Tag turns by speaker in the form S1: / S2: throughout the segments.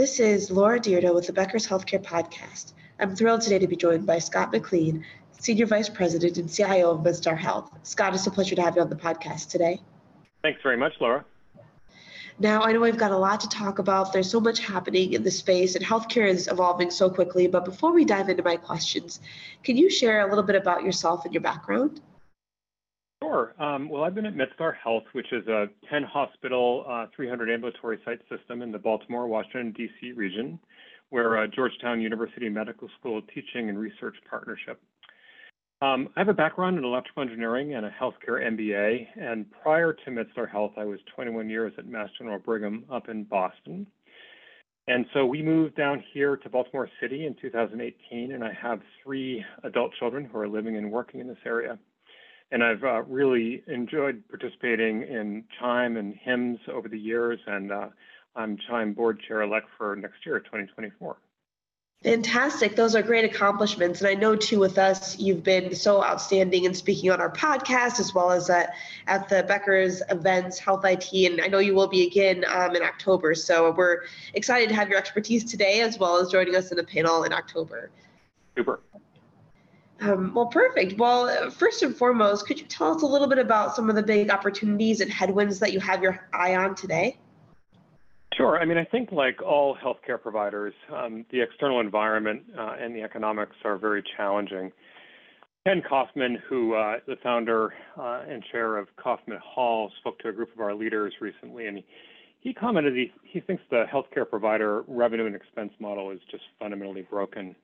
S1: This is Laura Dyrda with the Becker's Healthcare Podcast. I'm thrilled today to be joined by Scott MacLean, Senior Vice President and CIO of MedStar Health. Scott, it's a pleasure to have you on the podcast today.
S2: Thanks very much, Laura.
S1: Now, I know we've got a lot to talk about. There's so much happening in the space, and healthcare is evolving so quickly. But before we dive into my questions, can you share a little bit about yourself and your background?
S2: Sure. Um, well, I've been at MedStar Health, which is a 10 hospital, uh, 300 ambulatory site system in the Baltimore, Washington, D.C. region. We're a Georgetown University Medical School teaching and research partnership. Um, I have a background in electrical engineering and a healthcare MBA. And prior to MedStar Health, I was 21 years at Mass General Brigham up in Boston. And so we moved down here to Baltimore City in 2018, and I have three adult children who are living and working in this area. And I've uh, really enjoyed participating in Chime and HIMSS over the years, and uh, I'm Chime board chair elect for next year, 2024.
S1: Fantastic. Those are great accomplishments. And I know too with us, you've been so outstanding in speaking on our podcast as well as at, at the Becker's events, Health IT. And I know you will be again um, in October. So we're excited to have your expertise today as well as joining us in a panel in October.
S2: Super.
S1: Um, well, perfect. Well, first and foremost, could you tell us a little bit about some of the big opportunities and headwinds that you have your eye on today?
S2: Sure. I mean, I think like all healthcare providers, um, the external environment uh, and the economics are very challenging. Ken Kaufman, who uh, the founder uh, and chair of Kaufman Hall, spoke to a group of our leaders recently, and he, he commented he, he thinks the healthcare provider revenue and expense model is just fundamentally broken.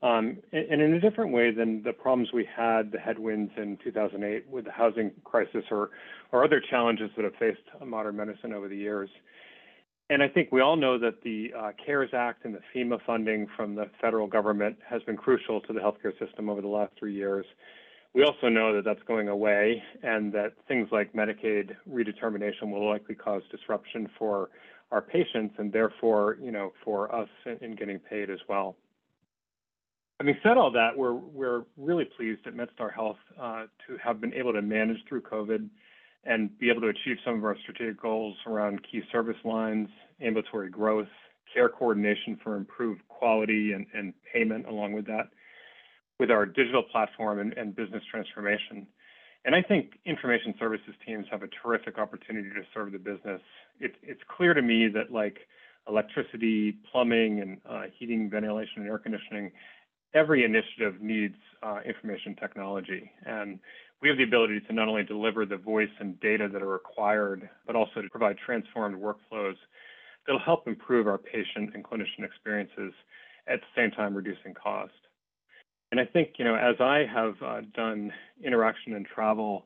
S2: Um, and, in a different way than the problems we had, the headwinds in 2008 with the housing crisis or, or other challenges that have faced modern medicine over the years. And I think we all know that the uh, CARES Act and the FEMA funding from the federal government has been crucial to the healthcare system over the last three years. We also know that that's going away and that things like Medicaid redetermination will likely cause disruption for our patients and therefore, you know, for us in, in getting paid as well. Having said all that, we're, we're really pleased at MedStar Health uh, to have been able to manage through COVID and be able to achieve some of our strategic goals around key service lines, ambulatory growth, care coordination for improved quality and, and payment along with that, with our digital platform and, and business transformation. And I think information services teams have a terrific opportunity to serve the business. It, it's clear to me that like electricity, plumbing, and uh, heating, ventilation, and air conditioning, every initiative needs uh, information technology. And we have the ability to not only deliver the voice and data that are required, but also to provide transformed workflows that'll help improve our patient and clinician experiences at the same time reducing cost. And I think, you know, as I have uh, done interaction and travel,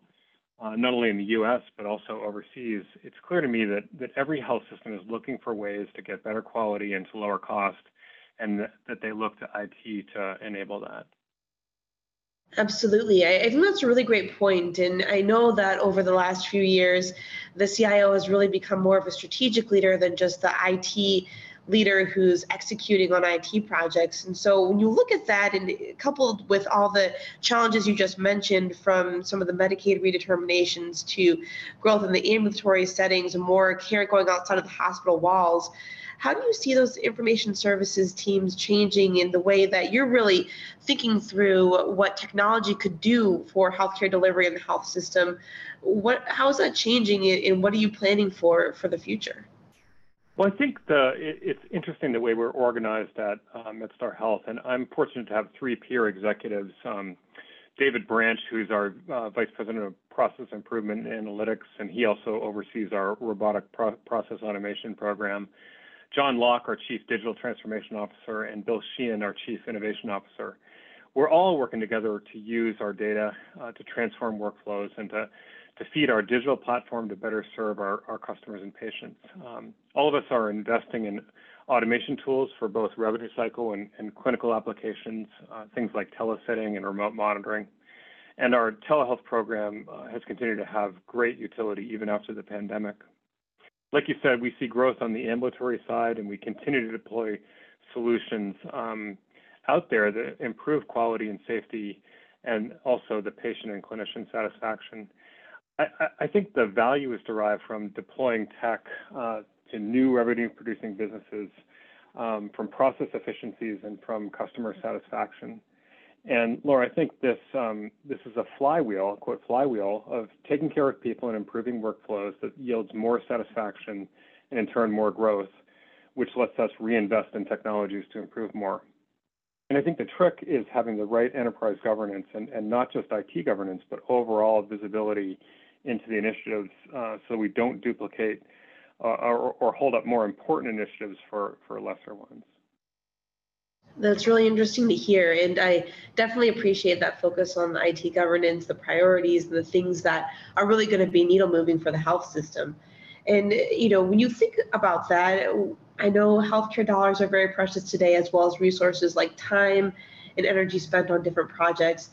S2: uh, not only in the U.S. but also overseas, it's clear to me that that every health system is looking for ways to get better quality and to lower cost, and that, they look to IT to enable that.
S1: Absolutely. I, I, think that's a really great point. And I know that over the last few years, the CIO has really become more of a strategic leader than just the IT leader who's executing on IT projects. And so when you look at that and coupled with all the challenges you just mentioned from some of the Medicaid redeterminations to growth in the ambulatory settings and more care going outside of the hospital walls, how do you see those information services teams changing in the way that you're really thinking through what technology could do for healthcare delivery in the health system? What, how is that changing and what are you planning for for the future?
S2: Well, I think the, it, it's interesting the way we're organized at um, Health, and I'm fortunate to have three peer executives. Um, David Branch, who's our uh, Vice President of Process Improvement and Analytics, and he also oversees our robotic pro- process automation program. John Locke, our Chief Digital Transformation Officer, and Bill Sheehan, our Chief Innovation Officer. We're all working together to use our data uh, to transform workflows and to, to feed our digital platform to better serve our, our customers and patients. Um, all of us are investing in automation tools for both revenue cycle and, and clinical applications, uh, things like telesitting and remote monitoring. And our telehealth program uh, has continued to have great utility even after the pandemic. Like you said, we see growth on the ambulatory side, and we continue to deploy solutions um, out there that improve quality and safety and also the patient and clinician satisfaction. I, I think the value is derived from deploying tech uh, to new revenue producing businesses um, from process efficiencies and from customer satisfaction. And Laura, I think this um, this is a flywheel, quote flywheel, of taking care of people and improving workflows that yields more satisfaction and in turn more growth, which lets us reinvest in technologies to improve more. And I think the trick is having the right enterprise governance and, and not just IT governance, but overall visibility into the initiatives uh, so we don't duplicate uh, or, or hold up more important initiatives for, for lesser ones.
S1: That's really interesting to hear. And I definitely appreciate that focus on the IT governance, the priorities, and the things that are really going to be needle moving for the health system. And, you know, when you think about that, I know healthcare dollars are very precious today, as well as resources like time and energy spent on different projects.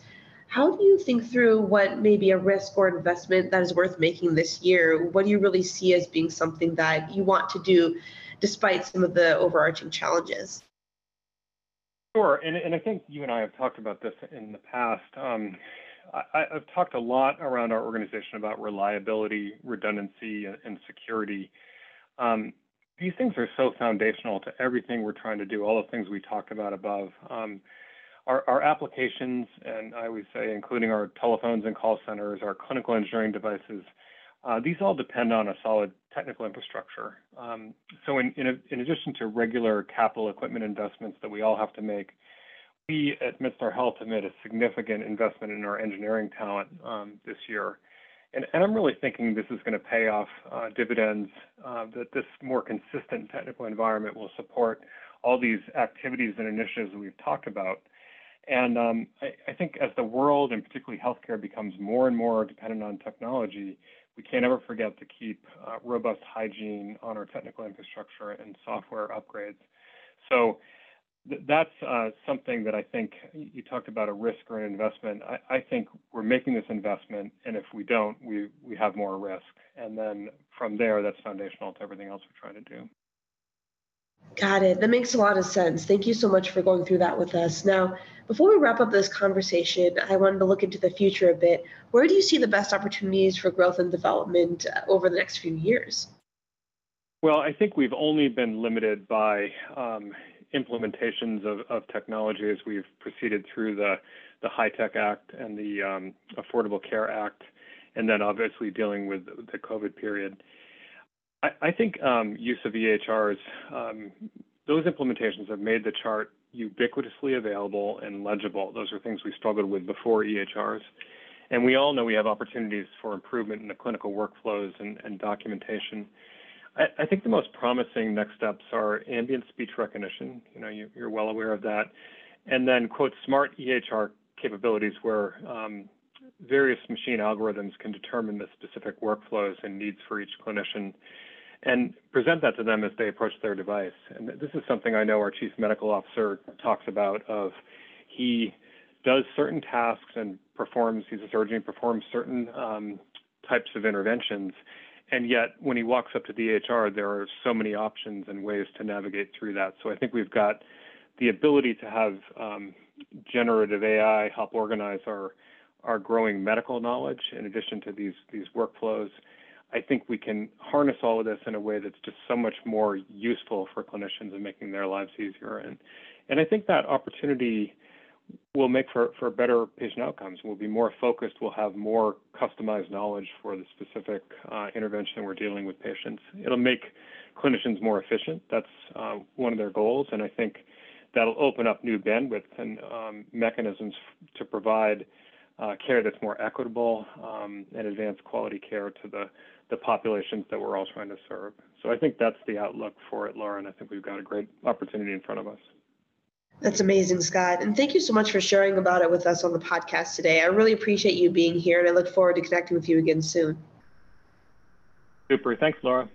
S1: How do you think through what may be a risk or investment that is worth making this year? What do you really see as being something that you want to do despite some of the overarching challenges?
S2: Sure, and, and I think you and I have talked about this in the past. Um, I, have talked a lot around our organization about reliability, redundancy, and, security. Um, these things are so foundational to everything we're trying to do, all the things we talked about above. Um, our, our, applications, and I would say including our telephones and call centers, our clinical engineering devices, uh, these all depend on a solid technical infrastructure. Um, so in, in, a, in, addition to regular capital equipment investments that we all have to make, we at MedStar Health have made a significant investment in our engineering talent um, this year. And, and, I'm really thinking this is going to pay off uh, dividends, uh, that this more consistent technical environment will support all these activities and initiatives that we've talked about. And um, I, I, think as the world, and particularly healthcare, becomes more and more dependent on technology, we can't ever forget to keep uh, robust hygiene on our technical infrastructure and software upgrades. So th- that's uh, something that I think you talked about a risk or an investment. I, I, think we're making this investment, and if we don't, we, we have more risk. And then from there, that's foundational to everything else we're trying to do.
S1: Got it. That makes a lot of sense. Thank you so much for going through that with us. Now, before we wrap up this conversation, I wanted to look into the future a bit. Where do you see the best opportunities for growth and development uh, over the next few years?
S2: Well, I think we've only been limited by um, implementations of, of, technology as we've proceeded through the, the HITECH Act and the um, Affordable Care Act, and then obviously dealing with the COVID period. I, think um, use of EHRs, um, those implementations have made the chart ubiquitously available and legible. Those are things we struggled with before EHRs. And we all know we have opportunities for improvement in the clinical workflows and, and documentation. I, I, think the most promising next steps are ambient speech recognition. You know, you, are well aware of that. And then, quote, smart EHR capabilities where um, various machine algorithms can determine the specific workflows and needs for each clinician and present that to them as they approach their device. And this is something I know our chief medical officer talks about of he does certain tasks and performs, he's a surgeon, performs certain um, types of interventions. And yet, when he walks up to EHR, there are so many options and ways to navigate through that. So I think we've got the ability to have um, generative AI help organize our our growing medical knowledge in addition to these these workflows I think we can harness all of this in a way that's just so much more useful for clinicians and making their lives easier. And and I think that opportunity will make for, for better patient outcomes. We'll be more focused. We'll have more customized knowledge for the specific uh, intervention we're dealing with patients. It'll make clinicians more efficient. That's uh, one of their goals, and I think that'll open up new bandwidth and um, mechanisms to provide uh, care that's more equitable um, and advance quality care to the the populations that we're all trying to serve. So I think that's the outlook for it, Lauren. I think we've got a great opportunity in front of us.
S1: That's amazing, Scott. And thank you so much for sharing about it with us on the podcast today. I really appreciate you being here, and I look forward to connecting with you again soon.
S2: Super. Thanks, Laura.